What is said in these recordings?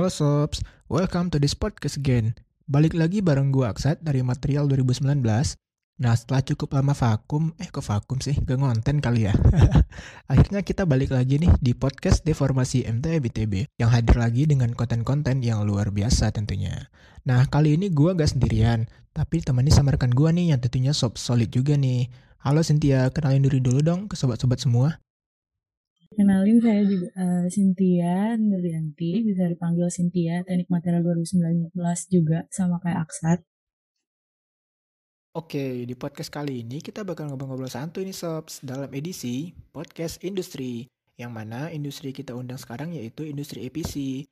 Halo Sobs, welcome to this podcast again. Balik lagi bareng gue Aksat dari Material 2019. Nah setelah cukup lama vakum, eh kok vakum sih, gak ngonten kali ya. Akhirnya kita balik lagi nih di podcast Deformasi MTE BTB yang hadir lagi dengan konten-konten yang luar biasa tentunya. Nah kali ini gue gak sendirian, tapi temani sama rekan gue nih yang tentunya sob solid juga nih. Halo Cynthia, kenalin diri dulu dong ke sobat-sobat semua. Kenalin saya juga uh, Cynthia Nuryanti, bisa dipanggil Cynthia, Teknik Material 2019 juga sama kayak Aksat. Oke, di podcast kali ini kita bakal ngobrol-ngobrol santuy nih Sobs dalam edisi Podcast Industri, yang mana industri kita undang sekarang yaitu industri EPC.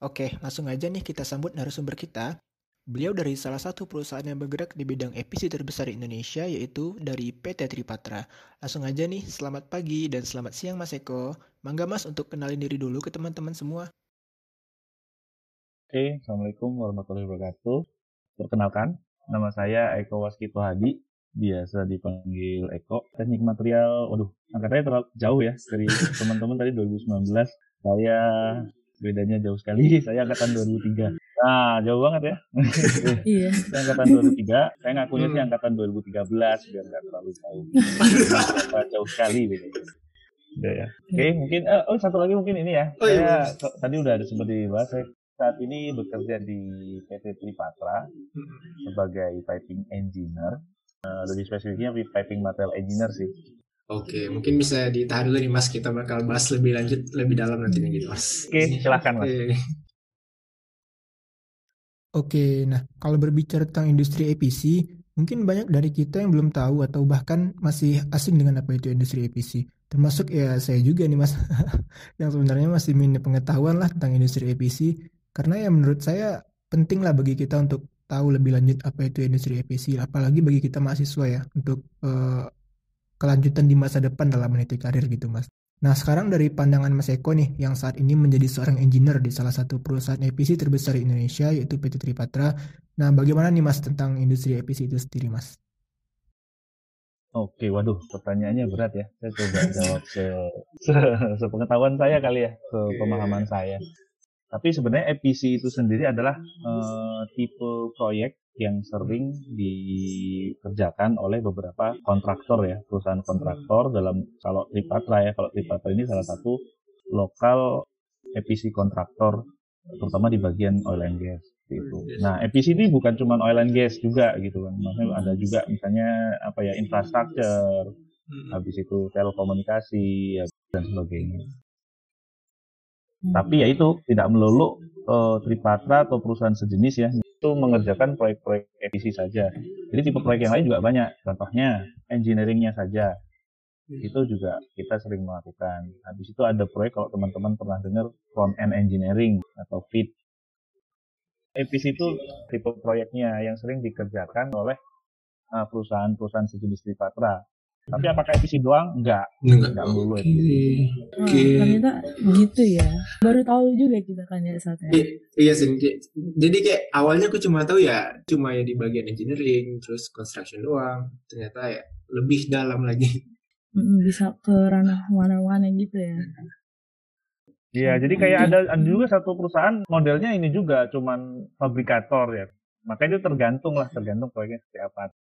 Oke, langsung aja nih kita sambut narasumber kita, Beliau dari salah satu perusahaan yang bergerak di bidang EPC terbesar di Indonesia, yaitu dari PT Tripatra. Langsung aja nih, selamat pagi dan selamat siang Mas Eko. Mangga Mas untuk kenalin diri dulu ke teman-teman semua. Oke, Assalamualaikum warahmatullahi wabarakatuh. Perkenalkan, nama saya Eko Waskito Hadi, biasa dipanggil Eko. Teknik material, waduh, angkatannya terlalu jauh ya dari teman-teman tadi 2019. Saya bedanya jauh sekali, saya angkatan 2003. Nah, jauh banget ya. Iya. saya angkatan 2003, saya ngakunya sih hmm. angkatan 2013 biar nggak terlalu jauh. jauh sekali gitu. Udah ya. Oke, okay, mungkin uh, oh satu lagi mungkin ini ya. Oh, iya. Saya tadi udah ada sempat dibahas saya saat ini bekerja di PT Tripatra sebagai piping engineer. Uh, lebih spesifiknya piping material engineer sih. Oke, mungkin bisa ditahan dulu nih Mas, kita bakal bahas lebih lanjut, lebih dalam nanti gitu Mas. Oke, silahkan Mas. Okay. Oke, nah kalau berbicara tentang industri EPC, mungkin banyak dari kita yang belum tahu atau bahkan masih asing dengan apa itu industri EPC. Termasuk ya saya juga nih mas, yang sebenarnya masih minim pengetahuan lah tentang industri EPC. Karena ya menurut saya penting lah bagi kita untuk tahu lebih lanjut apa itu industri EPC, apalagi bagi kita mahasiswa ya untuk uh, kelanjutan di masa depan dalam meniti karir gitu mas. Nah, sekarang dari pandangan Mas Eko nih, yang saat ini menjadi seorang engineer di salah satu perusahaan EPC terbesar di Indonesia, yaitu PT Tripatra. Nah, bagaimana nih Mas tentang industri EPC itu sendiri, Mas? Oke, waduh, pertanyaannya berat ya. Saya coba jawab se, se sepengetahuan saya kali ya, se pemahaman saya. Tapi sebenarnya EPC itu sendiri adalah uh, tipe proyek yang sering dikerjakan oleh beberapa kontraktor ya, perusahaan kontraktor dalam kalau Tripatra ya, kalau Tripatra ini salah satu lokal EPC kontraktor terutama di bagian oil and gas itu. Nah, EPC ini bukan cuma oil and gas juga gitu kan. Maksudnya ada juga misalnya apa ya infrastruktur, habis itu telekomunikasi ya, dan sebagainya. Tapi ya itu tidak melulu uh, Tripatra atau perusahaan sejenis ya itu mengerjakan proyek-proyek EPC saja. Jadi tipe proyek yang lain juga banyak. Contohnya engineeringnya saja. Itu juga kita sering melakukan. Habis itu ada proyek kalau teman-teman pernah dengar front end engineering atau FIT. EPC itu tipe proyeknya yang sering dikerjakan oleh uh, perusahaan-perusahaan sejenis Tripatra. Tapi apakah EPC doang? Enggak. Enggak, enggak dulu Oke. Okay. Okay. ternyata gitu ya. Baru tahu juga kita kan ya saat I iya sih. Jadi kayak awalnya aku cuma tahu ya cuma ya di bagian engineering, terus construction doang. Ternyata ya lebih dalam lagi. Bisa ke ranah mana-mana gitu ya. Iya, jadi kayak ada, ada juga satu perusahaan modelnya ini juga cuman fabrikator ya. Makanya itu tergantung lah, tergantung proyeknya seperti apa.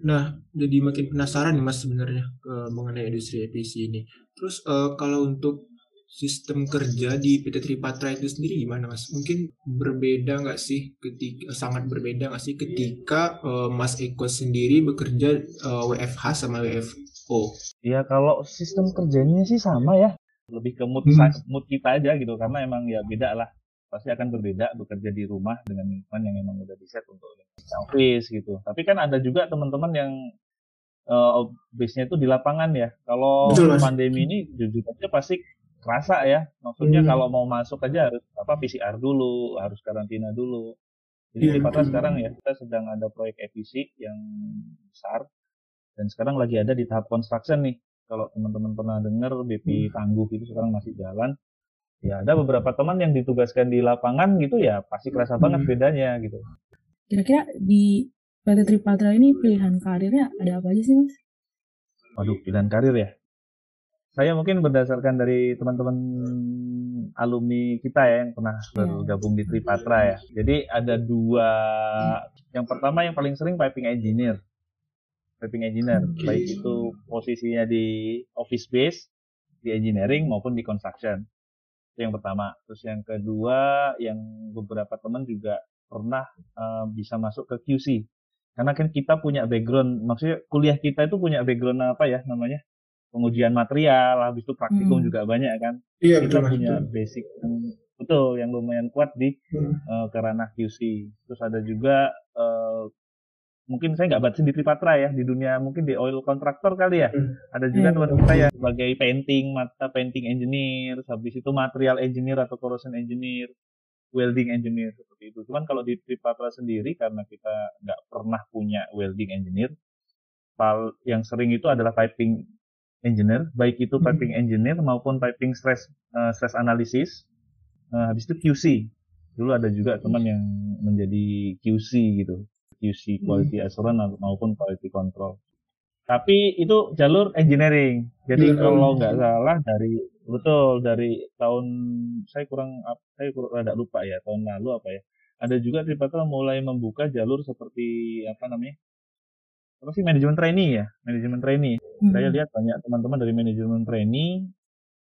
Nah, jadi makin penasaran nih Mas sebenarnya uh, mengenai industri EPC ini. Terus uh, kalau untuk sistem kerja di PT Tripatra itu sendiri gimana Mas? Mungkin berbeda nggak sih ketika sangat berbeda nggak sih ketika uh, Mas Eko sendiri bekerja uh, WFH sama WFO? Ya kalau sistem kerjanya sih sama ya, lebih ke mood, hmm. mood kita aja gitu karena emang ya beda lah pasti akan berbeda bekerja di rumah dengan lingkungan yang memang udah diset untuk office gitu. Tapi kan ada juga teman-teman yang uh, base-nya itu di lapangan ya. Kalau pandemi ini jujur aja pasti kerasa ya. Maksudnya hmm. kalau mau masuk aja harus apa PCR dulu, harus karantina dulu. Jadi yeah. di Patra sekarang ya kita sedang ada proyek EPC yang besar dan sekarang lagi ada di tahap construction nih. Kalau teman-teman pernah dengar BP hmm. Tangguh itu sekarang masih jalan ya ada beberapa teman yang ditugaskan di lapangan gitu ya pasti kerasa hmm. banget bedanya gitu. Kira-kira di PT Tripatra ini pilihan karirnya ada apa aja sih mas? Waduh pilihan karir ya. saya mungkin berdasarkan dari teman-teman alumni kita ya yang pernah Iya. bergabung di Tripatra ya. Jadi ada dua, yang pertama yang paling sering piping engineer, piping engineer, Oke. baik itu posisinya di office base, di engineering maupun di construction. Itu yang pertama. Terus yang kedua, yang beberapa teman juga pernah eh, bisa masuk ke QC. Karena kan kita punya background, maksudnya kuliah kita itu punya background apa ya namanya? pengujian material, habis itu praktikum Hmm. juga banyak kan. Iya kita betul punya betul. basic yang betul yang lumayan kuat di Hmm. eh, ke ranah QC. Terus ada juga eh, mungkin saya nggak batasin di Tripatra ya di dunia mungkin di oil contractor kali ya. Hmm. Ada juga Hmm. teman kita ya sebagai painting, mata painting engineer, habis itu material engineer atau corrosion engineer, welding engineer seperti itu. Cuman kalau di Tripatra sendiri karena kita nggak pernah punya welding engineer, pal yang sering itu adalah piping engineer, baik itu Hmm. piping engineer maupun piping stress eh, stress analysis. Eh, habis itu QC. Dulu ada juga teman yang menjadi QC gitu, QC quality assurance maupun quality control. Tapi itu jalur engineering. Jadi Jalur kalau nggak salah dari betul dari tahun saya kurang saya kurang rada lupa ya tahun lalu apa ya. Ada juga Tripatra mulai membuka jalur seperti apa namanya? Apa sih manajemen trainee ya? Manajemen trainee. Hmm. Saya lihat banyak teman-teman dari manajemen trainee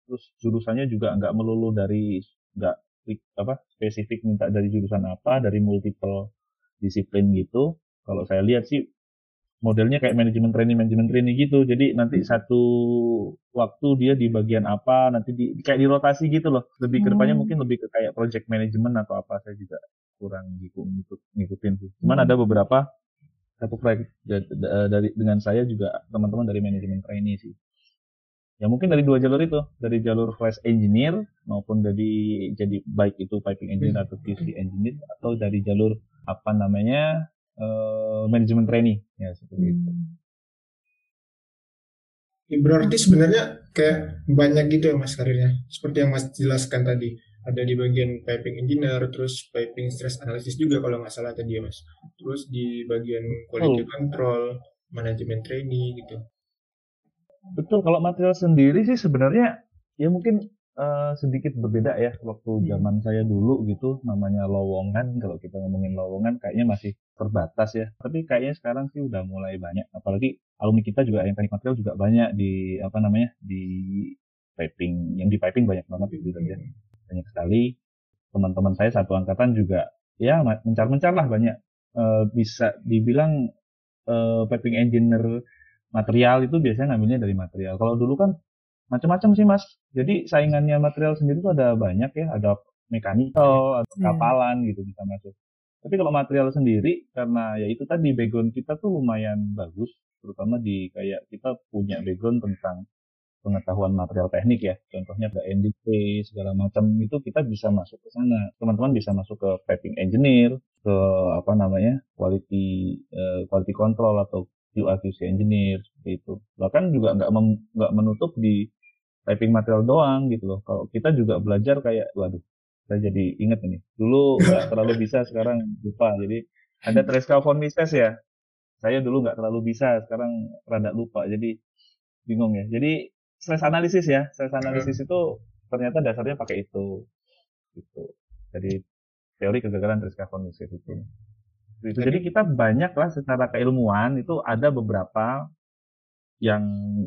terus jurusannya juga nggak melulu dari nggak apa spesifik minta dari jurusan apa dari multiple disiplin gitu kalau saya lihat sih modelnya kayak manajemen training manajemen training gitu. Jadi nanti satu waktu dia di bagian apa nanti di kayak dirotasi gitu loh. Lebih ke depannya Hmm. mungkin lebih ke kayak project management atau apa saya juga kurang ngikut, ngikut ngikutin sih. Cuman Hmm. ada beberapa satu proyek da- da- dari dengan saya juga teman-teman dari manajemen trainee sih. Ya mungkin dari dua jalur itu dari jalur fresh engineer maupun dari jadi baik itu piping engineer atau QC engineer atau dari jalur apa namanya eh, manajemen trainee ya seperti itu Hmm. Ya, Berarti sebenarnya kayak banyak gitu ya mas karirnya. Seperti yang mas jelaskan tadi. Ada di bagian piping engineer, terus piping stress analysis juga kalau nggak salah tadi ya mas. Terus di bagian quality control, manajemen trainee gitu. betul kalau material sendiri sih sebenarnya ya mungkin eh, sedikit berbeda ya waktu Hmm. zaman saya dulu gitu namanya lowongan. Kalau kita ngomongin lowongan kayaknya masih terbatas ya. Tapi kayaknya sekarang sih udah mulai banyak. Apalagi alumni kita juga yang teknik material juga banyak di apa namanya di piping yang di piping banyak banget gitu kan ya. Banyak sekali. Teman-teman saya satu angkatan juga ya mencar-mencar lah banyak. Eh, bisa dibilang eh, piping engineer material itu biasanya ngambilnya dari material. Kalau dulu kan macam-macam sih mas. Jadi saingannya material sendiri tuh ada banyak ya. Ada mechanical atau Iya. kapalan gitu bisa masuk. Tapi kalau material sendiri karena ya itu tadi background kita tuh lumayan bagus. Terutama di kayak kita punya background tentang pengetahuan material teknik ya. Contohnya ada NDT segala macam itu kita bisa masuk ke sana. Teman-teman bisa masuk ke piping engineer ke apa namanya quality eh, quality control atau QA QC engineer seperti itu bahkan juga nggak nggak menutup di typing material doang gitu loh. Kalau kita juga belajar kayak waduh saya jadi inget ini. Dulu nggak terlalu bisa sekarang lupa. Jadi ada Tresca von Mises ya? Saya dulu nggak terlalu bisa sekarang rada lupa. Jadi bingung ya. Jadi stress analysis ya. Stress analysis itu ternyata dasarnya pakai itu. Gitu. Jadi teori kegagalan Tresca von Mises itu. Itu jadi kita banyak lah secara keilmuan itu ada beberapa yang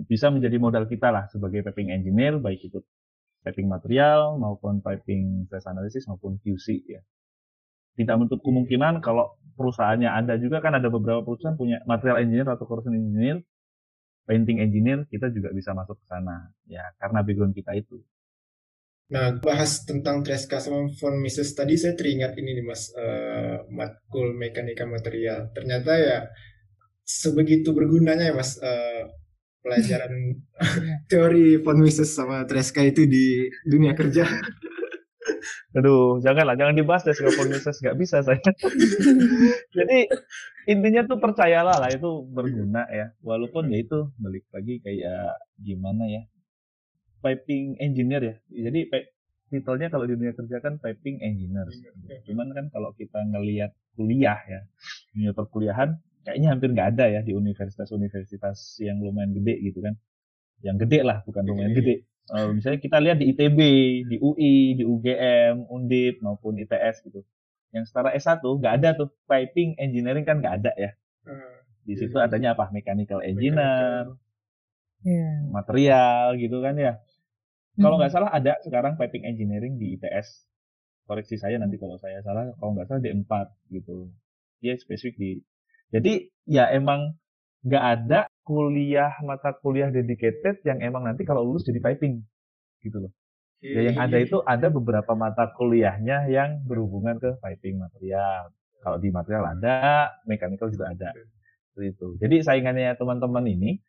bisa menjadi modal kita lah sebagai piping engineer baik itu piping material maupun piping stress analysis maupun QC ya. Tidak menutup kemungkinan kalau perusahaannya ada juga kan ada beberapa perusahaan punya material engineer atau corrosion engineer painting engineer kita juga bisa masuk ke sana ya karena background kita itu. Nah, bahas tentang Tresca sama von Mises tadi saya teringat ini nih Mas, eh, matkul mekanika material. Ternyata ya sebegitu bergunanya ya Mas eh, pelajaran teori von Mises sama Tresca itu di dunia kerja. Aduh, janganlah, jangan dibahas deh Singapore Mises, nggak bisa saya. Jadi intinya tuh percayalah lah itu berguna ya, walaupun ya itu balik lagi kayak gimana ya, piping engineer ya. Jadi titelnya kalau di dunia kerja kan piping engineer. Cuman kan kalau kita ngelihat kuliah ya, dunia perkuliahan kayaknya hampir nggak ada ya di universitas-universitas yang lumayan gede gitu kan. yang gede lah, bukan rumah yang gede. Uh, misalnya kita lihat di ITB, di UI, di UGM, Undip maupun ITS gitu. Yang setara S1 nggak ada tuh piping engineering kan nggak ada ya. Hmm. Di situ adanya apa? Mechanical engineer, yeah. material gitu kan ya. Kalau nggak hmm. salah ada sekarang piping engineering di ITS. Koreksi saya nanti kalau saya salah. Kalau nggak salah di 4 gitu. Dia spesifik di. Jadi ya emang nggak ada kuliah mata kuliah dedicated yang emang nanti kalau lulus jadi piping gitu loh. Ya, yang ada itu ada beberapa mata kuliahnya yang berhubungan ke piping material. Kalau di material ada, mechanical juga ada. Itu. Jadi saingannya teman-teman ini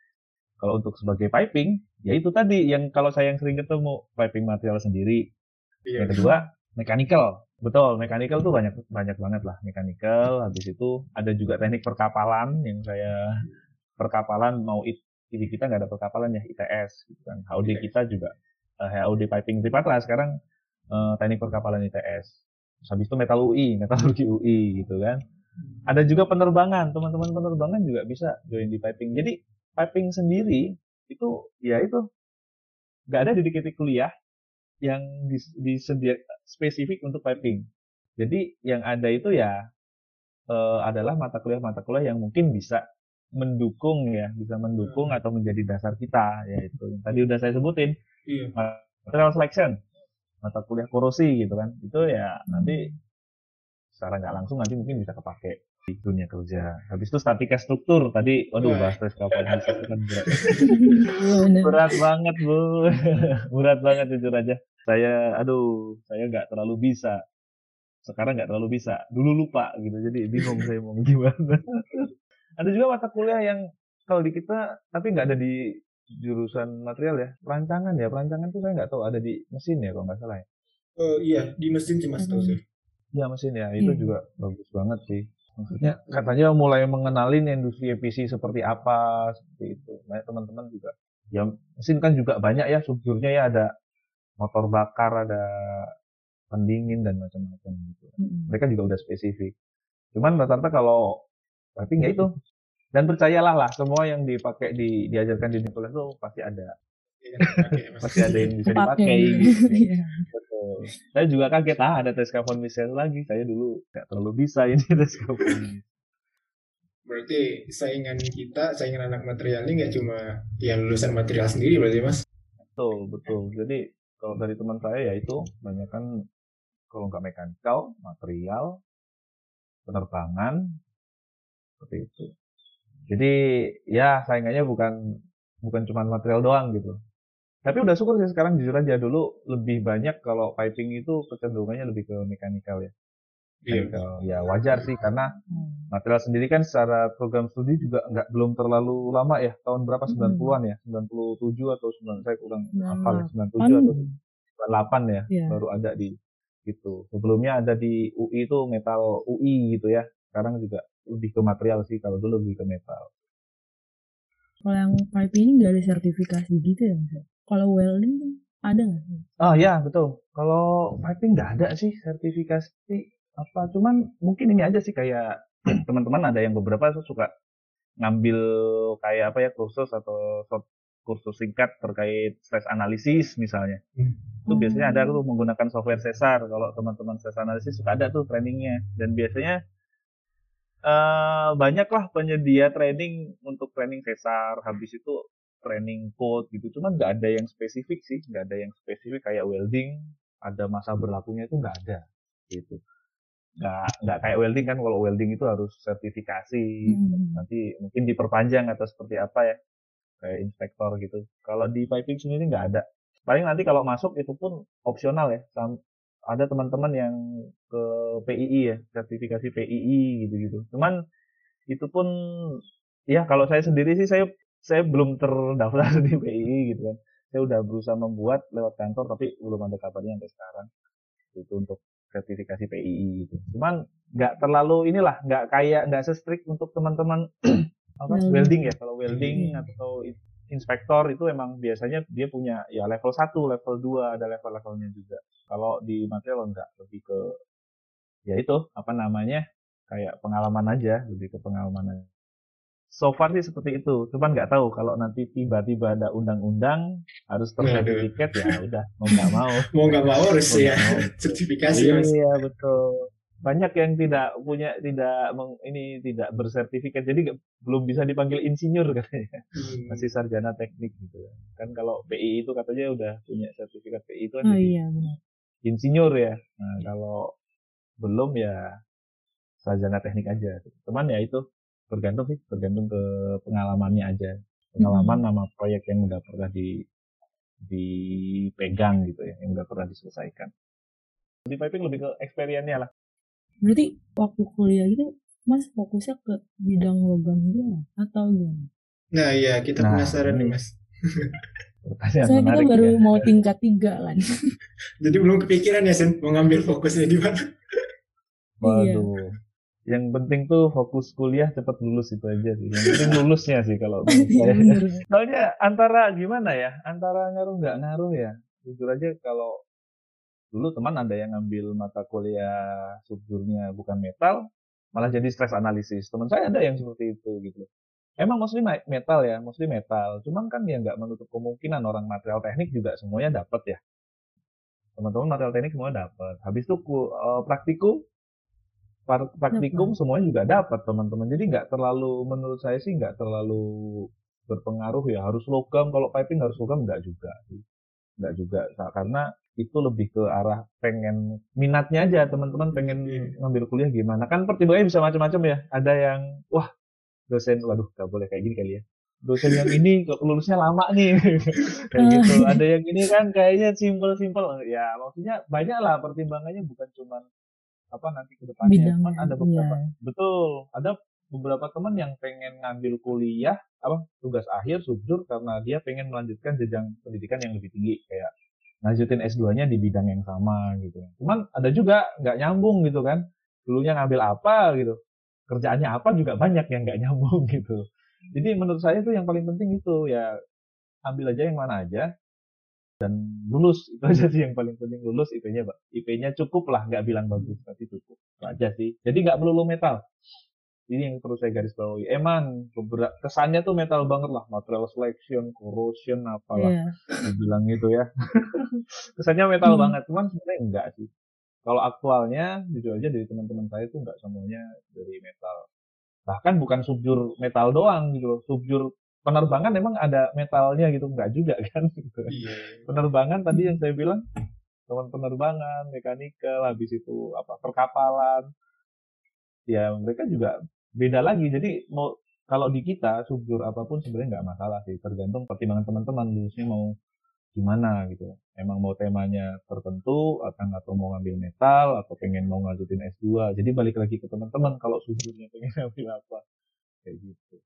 kalau untuk sebagai piping, ya itu tadi yang kalau saya yang sering ketemu piping material sendiri. Iya. Yang kedua, mechanical. Betul, mechanical tuh banyak banyak banget lah mechanical. Habis itu ada juga teknik perkapalan yang saya perkapalan mau it, di kita nggak ada perkapalan ya ITS gitu kan. HOD kita juga uh, eh, HOD piping Tripatra sekarang uh, teknik perkapalan ITS. Terus habis itu metal UI, metalurgi UI gitu kan. Ada juga penerbangan, teman-teman penerbangan juga bisa join di piping. Jadi piping sendiri itu ya itu nggak ada dedicated kuliah yang disedia spesifik untuk piping. Jadi yang ada itu ya uh, adalah mata kuliah-mata kuliah yang mungkin bisa mendukung ya, bisa mendukung hmm. atau menjadi dasar kita yaitu yang tadi udah saya sebutin. Iya. Material selection, mata kuliah korosi gitu kan. Itu ya nanti secara nggak langsung nanti mungkin bisa kepake di dunia kerja. Habis itu statika struktur tadi, waduh bahas tes kapal bisa kan berat. berat banget bu, berat banget jujur aja. Saya, aduh, saya nggak terlalu bisa. Sekarang nggak terlalu bisa. Dulu lupa gitu, jadi bingung saya mau gimana. Ada juga mata kuliah yang kalau di kita tapi nggak ada di jurusan material ya. Perancangan ya, perancangan tuh saya nggak tahu ada di mesin ya kalau nggak salah ya. Uh, iya, di mesin sih mas tahu sih. Iya mesin ya, itu hmm. juga bagus banget sih. Maksudnya katanya mulai mengenalin industri EPC seperti apa, seperti itu. Nah teman-teman juga, ya mesin kan juga banyak ya subjurnya ya ada motor bakar, ada pendingin dan macam-macam gitu. Hmm. Mereka juga udah spesifik. Cuman rata-rata kalau tapi nggak itu dan percayalah lah semua yang dipakai di diajarkan di kuliah itu pasti ada iya, pasti ada yang bisa dipakai gitu. Saya juga kaget ah ada tes karbon misalnya lagi? Saya dulu nggak terlalu bisa ini tes karbon berarti saingan kita saingan anak material ini nggak cuma yang lulusan material sendiri berarti mas? Betul betul. Jadi kalau dari teman saya ya itu banyak kan kalau nggak mekanikal material penerbangan seperti itu. Jadi ya saingannya bukan bukan cuma material doang gitu tapi udah syukur sih sekarang jujur aja dulu lebih banyak kalau piping itu kecenderungannya lebih ke mekanikal ya. Mechanical. Iya. ya wajar sih karena hmm. material sendiri kan secara program studi juga nggak belum terlalu lama ya. Tahun berapa? 90-an hmm. ya? 97 atau 9 saya kurang hafal ya 97 atau 98 ya yeah. baru ada di gitu sebelumnya ada di UI itu metal UI gitu ya. Sekarang juga lebih ke material sih kalau dulu lebih ke metal. Kalau yang pipe ini nggak ada sertifikasi gitu ya mas kalau welding ada nggak sih oh ya betul kalau piping nggak ada sih sertifikasi apa cuman mungkin ini aja sih kayak teman-teman ada yang beberapa suka ngambil kayak apa ya kursus atau kursus singkat terkait stress analisis misalnya. Hmm. Itu biasanya ada tuh menggunakan software Cesar. Kalau teman-teman stress analisis suka ada tuh trainingnya. Dan biasanya uh, banyaklah penyedia training untuk training sesar habis itu training code gitu. Cuman nggak ada yang spesifik sih nggak ada yang spesifik kayak welding ada masa berlakunya itu nggak ada gitu. Nggak nggak kayak welding kan kalau welding itu harus sertifikasi. Hmm. nanti mungkin diperpanjang atau seperti apa ya kayak inspektor gitu. Kalau di piping sendiri nggak ada. Paling nanti kalau masuk itu pun opsional ya ada teman-teman yang ke PII ya, sertifikasi PII gitu-gitu. Cuman itu pun ya kalau saya sendiri sih saya saya belum terdaftar di PII gitu kan. Saya udah berusaha membuat lewat kantor tapi belum ada kabarnya sampai sekarang. Itu untuk sertifikasi PII gitu. Cuman nggak terlalu inilah, nggak kayak nggak sestrik untuk teman-teman apa hmm. welding ya. Kalau welding hmm. atau inspektor itu emang biasanya dia punya ya level 1, level 2, ada level-levelnya juga. Kalau di material enggak, lebih ke ya itu apa namanya? kayak pengalaman aja, lebih ke pengalaman aja. So far sih seperti itu. Cuman nggak tahu kalau nanti tiba-tiba ada undang-undang harus tersertifikat ya udah mau nggak mau. mau nggak mau harus ya sertifikasi ya mas. Iya betul. Banyak yang tidak punya tidak meng- ini tidak bersertifikat jadi nggak- belum bisa dipanggil insinyur katanya. Hmm. Masih sarjana teknik gitu. Kan kalau PI itu katanya udah punya sertifikat PI itu kan Oh jadi iya benar. insinyur ya. Nah, kalau belum ya sarjana teknik aja. Cuman ya itu tergantung sih, tergantung ke pengalamannya aja. Pengalaman nama proyek yang udah pernah di dipegang gitu ya, yang udah pernah diselesaikan. Di piping lebih ke experience-nya lah. Berarti waktu kuliah itu Mas fokusnya ke bidang logam juga atau gimana? Nah iya kita Nah, penasaran nih mas. Pertanyaan Soalnya kita baru ya. mau tingkat tiga kan. Jadi belum kepikiran ya Sen mau ngambil fokusnya di mana? Iya. Waduh. Yang penting tuh fokus kuliah cepat lulus itu aja sih. Yang penting lulusnya sih kalau Iya. Soalnya antara gimana ya, antara ngaruh nggak ngaruh ya. Jujur aja kalau dulu teman ada yang ngambil mata kuliah subjurnya bukan metal, malah jadi stress analisis. Teman saya ada yang seperti itu gitu. Emang mostly metal ya, mostly metal. Cuman kan ya nggak menutup kemungkinan orang material teknik juga semuanya dapat ya. Teman-teman material teknik semuanya dapat. Habis itu eh, praktikum, semuanya juga dapat teman-teman. Jadi nggak terlalu, menurut saya sih nggak terlalu berpengaruh ya. Harus logam kalau piping harus logam nggak juga. Nggak juga Sa- karena itu lebih ke arah pengen minatnya aja teman-teman pengen Iya. ngambil kuliah gimana. Kan pertimbangannya bisa macam-macam ya. Ada yang wah dosen waduh nggak boleh kayak gini kali ya. Dosen yang ini lulusnya lama nih. Kayak gitu. Ada yang ini kan kayaknya simple-simple ya maksudnya banyak lah pertimbangannya bukan cuman apa nanti ke depannya Cuman ada beberapa iya. betul ada beberapa teman yang pengen ngambil kuliah apa tugas akhir subjur karena dia pengen melanjutkan jenjang pendidikan yang lebih tinggi kayak lanjutin S2-nya di bidang yang sama gitu. Cuman ada juga nggak nyambung gitu kan. Dulunya ngambil apa gitu. Kerjaannya apa juga banyak yang nggak nyambung gitu. Jadi menurut saya itu yang paling penting itu ya ambil aja yang mana aja dan lulus itu aja sih yang paling penting lulus IP-nya Pak. IP-nya cukup lah nggak bilang bagus tapi cukup itu aja sih. Jadi nggak melulu metal. Ini yang perlu saya garis bawahi. Emang kesannya tuh metal banget lah, material selection, corrosion, apalah Iya. dibilang gitu ya. Kesannya metal Hmm. banget, cuman sebenarnya enggak sih. Kalau aktualnya, jujur aja dari teman-teman saya tuh enggak semuanya dari metal. Bahkan bukan subjur metal doang gitu loh. Subjur penerbangan emang ada metalnya gitu, enggak juga kan. Gitu. Iya. Penerbangan tadi yang saya bilang, teman penerbangan, mekanikal, habis itu apa perkapalan. Ya mereka juga beda lagi. Jadi mau kalau di kita subjur apa pun sebenarnya nggak masalah sih, tergantung pertimbangan teman-teman lulusnya mau gimana gitu. Emang mau temanya tertentu atau atau mau ngambil metal atau pengen mau ngajutin S2. Jadi balik lagi ke teman-teman kalau subjurnya pengen ngambil apa. Kayak gitu.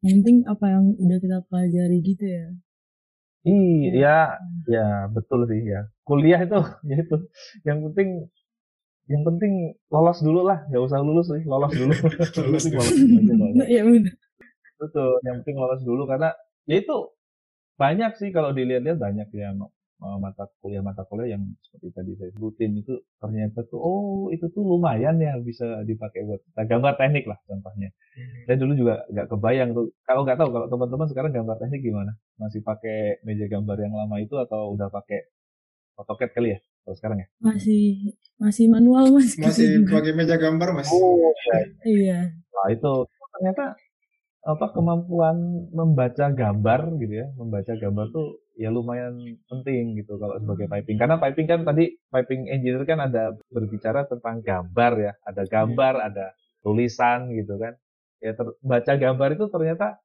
Yang penting apa yang udah kita pelajari gitu ya. Iya, ya betul sih ya. Kuliah itu, ya itu. Yang penting, yang penting lolos dulu lah, nggak usah lulus sih, lolos dulu. Lolos dulu. Iya benar. Betul, yang penting lolos dulu karena ya itu banyak sih kalau dilihat-lihat banyak ya mata kuliah mata kuliah yang seperti tadi saya sebutin itu ternyata tuh oh itu tuh lumayan ya bisa dipakai buat nah, gambar teknik lah contohnya. Saya dulu juga nggak kebayang tuh. Kalau nggak tahu kalau teman-teman sekarang gambar teknik gimana? Masih pakai meja gambar yang lama itu atau udah pakai AutoCAD kali ya? Kalau sekarang ya? Masih masih manual mas. kita Masih pakai meja gambar mas. Oh, Iya. Nah itu ternyata apa kemampuan membaca gambar gitu ya, membaca gambar tuh ya lumayan penting gitu kalau sebagai piping. Karena piping kan tadi piping engineer kan ada berbicara tentang gambar ya, ada gambar, ada tulisan gitu kan. Ya ter- baca gambar itu ternyata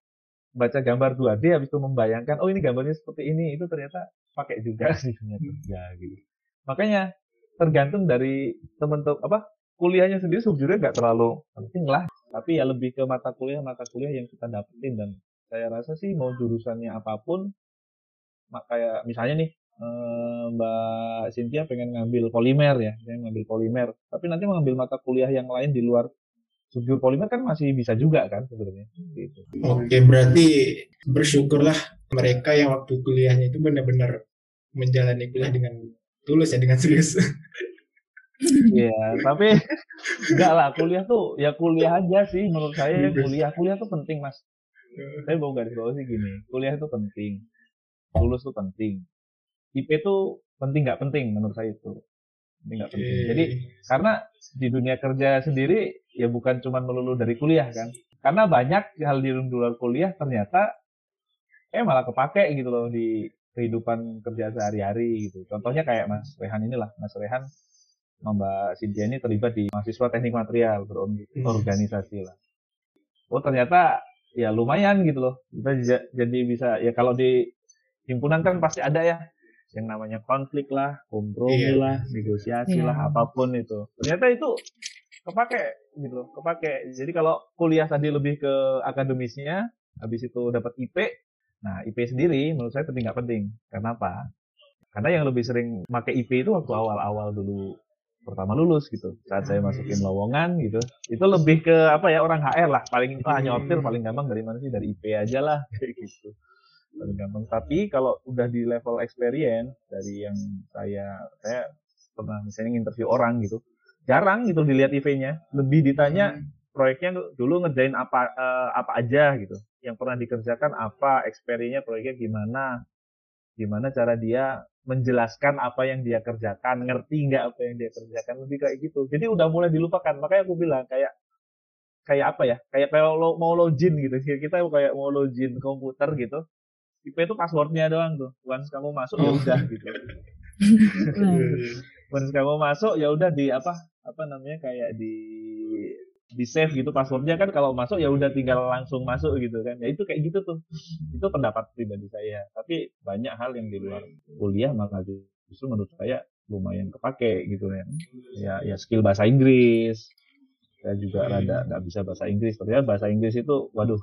baca gambar 2D habis itu membayangkan oh ini gambarnya seperti ini. Itu ternyata pakai juga di dunia kerja gitu. Makanya tergantung dari teman-teman apa kuliahnya sendiri sejujurnya nggak terlalu penting lah. Tapi ya lebih ke mata kuliah mata kuliah yang kita dapetin. Dan saya rasa sih mau jurusannya apa pun kayak misalnya nih eh, Mbak Cynthia pengen ngambil polimer ya pengen ngambil polimer. Tapi nanti mau ngambil mata kuliah yang lain di luar subjur polimer kan masih bisa juga kan sebenarnya gitu Oke, berarti bersyukurlah mereka yang waktu kuliahnya itu benar-benar menjalani kuliah dengan tulus ya, dengan serius. Iya, tapi enggak lah kuliah tuh ya kuliah aja sih menurut saya ya. Kuliah kuliah tuh penting mas. Saya mau garis bawah sih gini, kuliah itu penting, lulus tuh penting. IP tuh penting nggak penting menurut saya itu ini nggak penting. Jadi karena di dunia kerja sendiri ya bukan cuma melulu dari kuliah kan, karena banyak hal di luar kuliah ternyata eh malah kepake gitu loh di kehidupan kerja sehari-hari gitu. Contohnya kayak Mas Rehan inilah, Mas Rehan Mbak Cynthia ini terlibat di mahasiswa teknik material berorganisasi lah. Oh ternyata ya lumayan gitu loh. Kita jadi bisa ya kalau di himpunan kan pasti ada ya yang namanya konflik lah, kompromi yeah. lah, negosiasi yeah. lah, apa pun itu. Ternyata itu kepake gitu loh, kepake. Jadi kalau kuliah tadi lebih ke akademisnya, habis itu dapat IP, nah IP sendiri menurut saya penting nggak penting. Kenapa? Karena yang lebih sering pakai IP itu waktu awal-awal dulu pertama lulus gitu saat saya masukin lowongan gitu itu lebih ke apa ya orang HR lah paling ah nyortir paling gampang dari mana sih dari IP aja lah kayak gitu paling gampang tapi kalau udah di level experience dari yang saya saya pernah misalnya interview orang gitu jarang gitu dilihat IV-nya lebih ditanya hmm. proyeknya dulu ngerjain apa uh, apa aja gitu yang pernah dikerjakan apa experience proyeknya gimana gimana cara dia menjelaskan apa yang dia kerjakan, ngerti nggak apa yang dia kerjakan, lebih kayak gitu. Jadi udah mulai dilupakan. Makanya aku bilang kayak kayak apa ya? Kayak kalau mau login gitu. Kita kayak mau login komputer gitu. IP itu passwordnya doang tuh. Once kamu masuk ya oh. udah gitu. Once kamu masuk ya udah di apa? Apa namanya kayak di di save gitu passwordnya kan kalau masuk ya udah tinggal langsung masuk gitu kan ya itu kayak gitu tuh itu pendapat pribadi saya tapi banyak hal yang di luar kuliah maka justru menurut saya lumayan kepake gitu ya ya ya skill bahasa Inggris saya juga rada nggak bisa bahasa Inggris ternyata bahasa Inggris itu waduh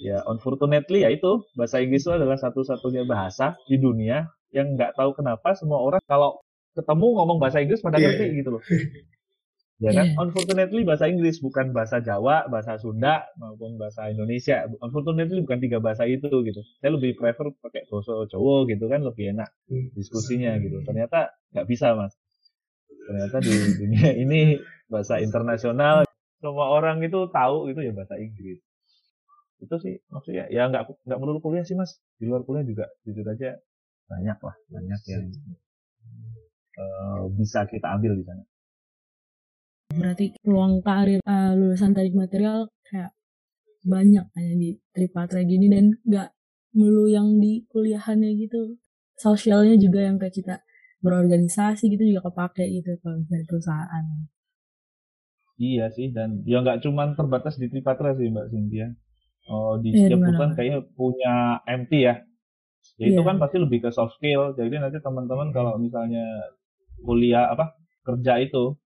ya unfortunately ya itu bahasa Inggris itu adalah satu-satunya bahasa di dunia yang nggak tahu kenapa semua orang kalau ketemu ngomong bahasa Inggris pada yeah. ngerti gitu loh Ya kan? Yeah. Unfortunately bahasa Inggris bukan bahasa Jawa, bahasa Sunda maupun bahasa Indonesia. Unfortunately bukan tiga bahasa itu gitu. Saya lebih prefer pakai bahasa Jawa gitu kan lebih enak hmm. diskusinya gitu. Ternyata nggak bisa mas. Ternyata di dunia ini bahasa internasional semua orang itu tahu itu ya bahasa Inggris. Itu sih maksudnya ya nggak nggak perlu kuliah sih mas. Di luar kuliah juga jujur aja banyak lah banyak yang uh, bisa kita ambil di sana. Berarti peluang karir uh, lulusan teknik material kayak banyak kayak di Tripatra gini dan nggak melulu yang di kuliahannya gitu. Sosialnya juga yang kayak kita berorganisasi gitu juga kepake gitu kalau misalnya perusahaan. Iya sih dan ya nggak cuma terbatas di Tripatra sih Mbak Cynthia. Oh, di ya, setiap perusahaan kayaknya punya MT ya. Ya itu yeah. kan pasti lebih ke soft skill. Jadi nanti teman-teman kalau misalnya kuliah apa kerja itu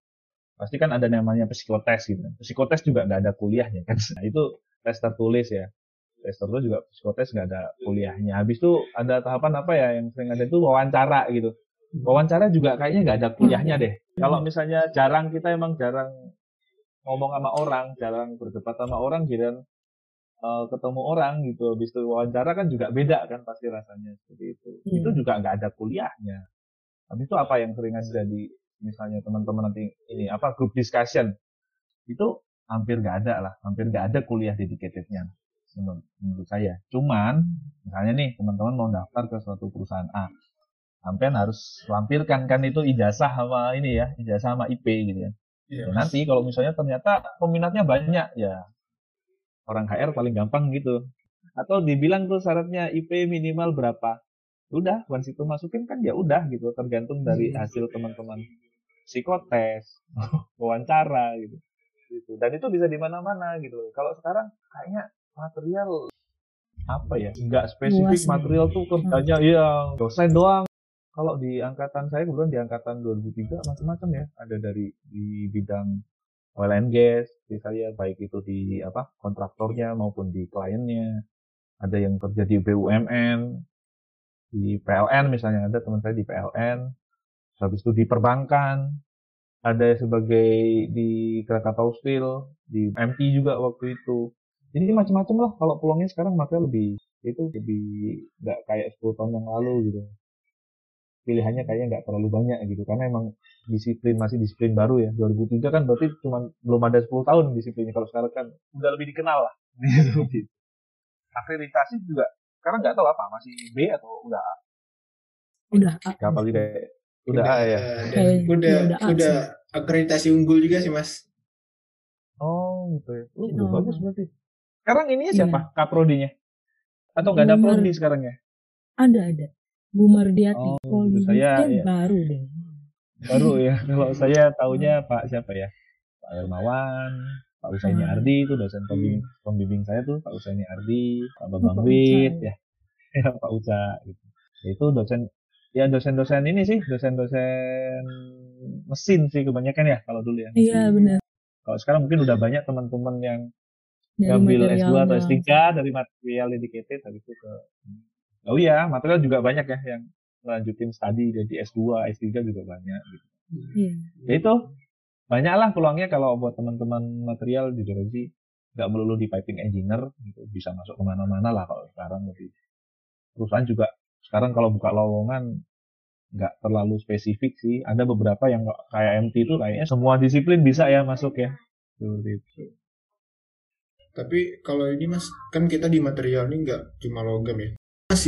pasti kan ada namanya psikotes gitu. Psikotes juga nggak ada kuliahnya kan. Nah, itu tes tertulis ya. Tes tertulis juga psikotes nggak ada kuliahnya. Habis itu ada tahapan apa ya yang sering ada itu wawancara gitu. Wawancara juga kayaknya nggak ada kuliahnya deh. Kalau misalnya jarang kita emang jarang ngomong sama orang, jarang berdebat sama orang, jarang uh, ketemu orang gitu. Habis itu wawancara kan juga beda kan pasti rasanya seperti itu. Hmm. Itu juga nggak ada kuliahnya. Habis itu apa yang sering ada di misalnya teman-teman nanti ini apa grup discussion itu hampir nggak ada lah, hampir nggak ada kuliah dedicatednya menurut, menurut saya. Cuman misalnya nih teman-teman mau daftar ke suatu perusahaan A, sampean harus lampirkan kan itu ijazah sama ini ya, ijazah sama IP gitu ya. Iya, ya nanti kalau misalnya ternyata peminatnya banyak ya orang HR paling gampang gitu. Atau dibilang tuh syaratnya IP minimal berapa? Udah, once itu masukin kan ya udah gitu, tergantung dari hmm. hasil teman-teman psikotes, wawancara gitu. gitu. Dan itu bisa di mana-mana gitu. Kalau sekarang kayaknya material apa ya? Enggak spesifik Luas, material tuh kerjanya hmm. ya dosen doang. Kalau di angkatan saya kebetulan di angkatan 2003 macam-macam ya. Ada dari di bidang oil and gas, di saya baik itu di apa kontraktornya maupun di kliennya. Ada yang kerja di BUMN, di PLN misalnya ada teman saya di PLN habis itu di perbankan, ada sebagai di Krakatau Steel, di MT juga waktu itu. Jadi macam-macam lah kalau peluangnya sekarang makanya lebih itu lebih nggak kayak 10 tahun yang lalu gitu. pilihannya kayaknya nggak terlalu banyak gitu karena emang disiplin masih disiplin baru ya. 2003 kan berarti cuma belum ada 10 tahun disiplinnya kalau sekarang kan. Udah lebih dikenal lah. Gitu. akreditasi juga sekarang nggak tahu apa masih B atau udah A? Udah A. kapal juga udah A ya? Udah ya, udah A udah sih. akreditasi unggul juga sih mas. Oh gitu ya. Oh, udah Oh. bagus berarti. Sekarang ininya Iya. siapa kaprodinya atau nggak ada prodi sekarang ya? Ada ada. Bu Mardiati Oh, Poli saya- kan iya. baru deh baru ya kalau saya taunya Pak siapa ya? Pak Hermawan Pak Usaini Hmm. Ardi itu dosen pembimbing, pembimbing saya tuh Pak Usaini Ardi Pak Bambang Wit ya. Ya Pak Uca gitu. Ya, itu dosen ya dosen-dosen ini sih dosen-dosen mesin sih kebanyakan ya kalau dulu ya iya benar. Kalau sekarang mungkin udah banyak teman-teman yang dari ngambil S2 atau materialnya S3 dari material dedicated habis itu ke oh iya material juga banyak ya yang melanjutin studi jadi S2 S3 juga banyak gitu. Iya. Ya itu banyaklah peluangnya kalau buat teman-teman material di sih nggak melulu di piping engineer gitu bisa masuk ke mana-mana lah kalau sekarang. Lebih perusahaan juga sekarang kalau buka lowongan nggak terlalu spesifik sih. Ada beberapa yang kayak MT itu kayaknya semua disiplin bisa ya masuk ya. Seperti itu. Tapi kalau ini mas kan kita di material ini nggak cuma logam ya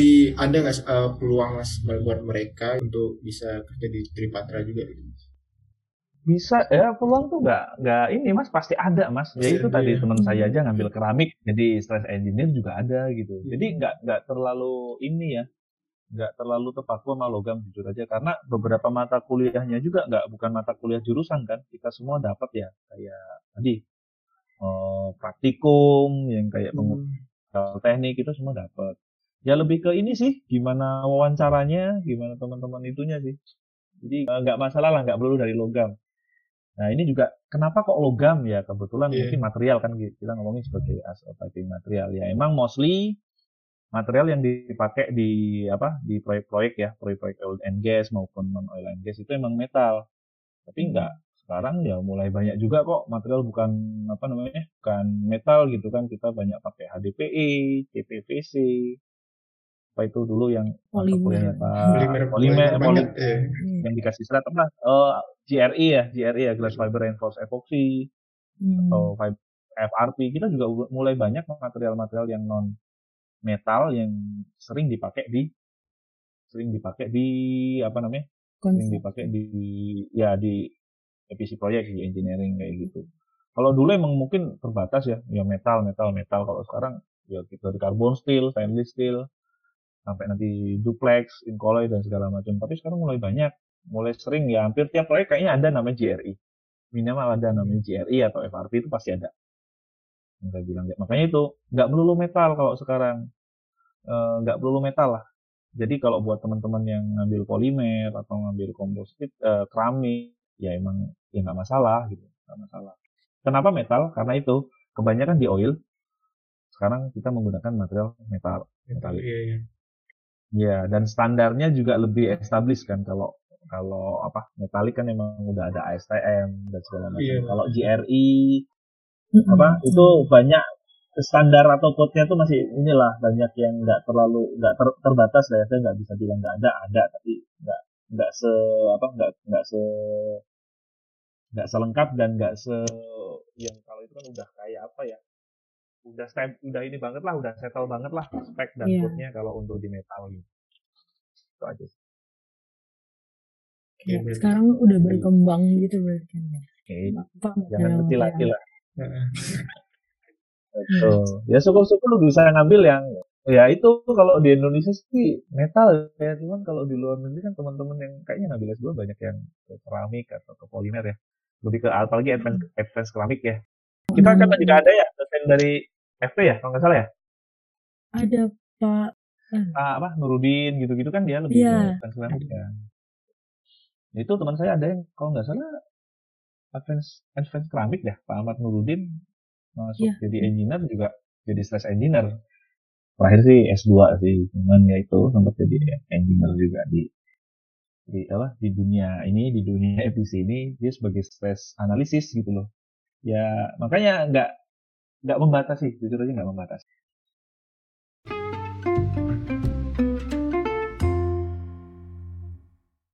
masih ada nggak eh, peluang mas buat mereka untuk bisa kerja di Tripatra juga gitu bisa ya peluang tuh nggak nggak ini mas pasti ada mas. Ya itu tadi ya. teman saya aja ngambil keramik jadi stress engineer juga ada gitu. Jadi nggak nggak terlalu ini ya nggak terlalu terpaku sama logam jujur aja. Karena beberapa mata kuliahnya juga nggak bukan mata kuliah jurusan kan kita semua dapat ya kayak tadi eh, praktikum yang kayak pengusaha teknik itu semua dapat ya lebih ke ini sih gimana wawancaranya gimana teman-teman itunya sih. Jadi eh, nggak masalah lah nggak perlu dari logam. Nah ini juga kenapa kok logam? Ya kebetulan Iya. mungkin material kan kita ngomongin sebagai as piping material. Ya emang mostly material yang dipakai di apa di proyek-proyek ya proyek-proyek oil and gas maupun non oil and gas itu emang metal. Tapi enggak sekarang ya mulai banyak juga kok material bukan apa namanya bukan metal gitu kan. Kita banyak pakai HDPE, CPVC apa itu dulu yang Polimer. Polimer, ya. Iya. yang dikasih serat apa Eh, GRE ya GRE ya glass fiber reinforced epoxy Hmm. atau fib- FRP kita juga mulai banyak material-material yang non metal yang sering dipakai di sering dipakai di apa namanya sering konsep dipakai di ya di EPC proyek di engineering kayak gitu kalau dulu emang mungkin terbatas ya ya metal metal metal kalau sekarang ya kita dari carbon steel stainless steel sampai nanti duplex incolloy dan segala macam. Tapi sekarang mulai banyak mulai sering ya hampir tiap proyek kayaknya ada namanya GRI minimal ada namanya GRI atau FRP itu pasti ada. Yang saya bilang makanya itu nggak melulu metal kalau sekarang. Eh, nggak perlu metal lah. Jadi kalau buat teman-teman yang ngambil polimer atau ngambil komposit eh, keramik ya emang ya nggak masalah gitu nggak masalah. Kenapa metal? Karena itu kebanyakan di oil. Sekarang kita menggunakan material metal metalik Iya, iya. Ya dan standarnya juga lebih established kan kalau kalau apa metalik kan emang udah ada ASTM dan segala macam Iya. kalau GRI Mm-mm. apa itu banyak standar atau code-nya tuh masih inilah banyak yang nggak terlalu nggak ter- terbatas lah ya saya nggak bisa bilang nggak ada ada tapi nggak nggak se apa nggak nggak se nggak selengkap dan nggak se yang kalau itu kan udah kayak apa ya udah stem, udah ini banget lah udah settle banget lah spek dan Iya. code-nya kalau untuk di metal gitu itu aja sih. Iya, sekarang udah berkembang gitu berarti ya. Oke, Apa, jangan kecil hati lah Heeh. Betul. Ya syukur-syukur lu bisa ngambil yang ya itu kalau di Indonesia sih metal ya cuman kalau di luar negeri kan teman-teman yang kayaknya ngambil S2 banyak yang ke keramik atau ke polimer ya lebih ke apalagi advance, advance keramik ya kita kan juga ada ya dosen dari FP ya kalau nggak salah ya? Ada Pak. Ah, apa Nurudin gitu-gitu kan dia lebih Iya. ke advance keramik ya. Itu teman saya ada yang kalau nggak salah advance advance keramik ya Pak Ahmad Nurudin. Masuk Iya. jadi engineer juga jadi stress engineer. Terakhir sih S2 sih cuman ya itu sempat jadi engineer juga di di apa di dunia ini di dunia EPC ini dia sebagai stress analisis gitu loh. Ya makanya nggak nggak membatasi jujur aja nggak membatasi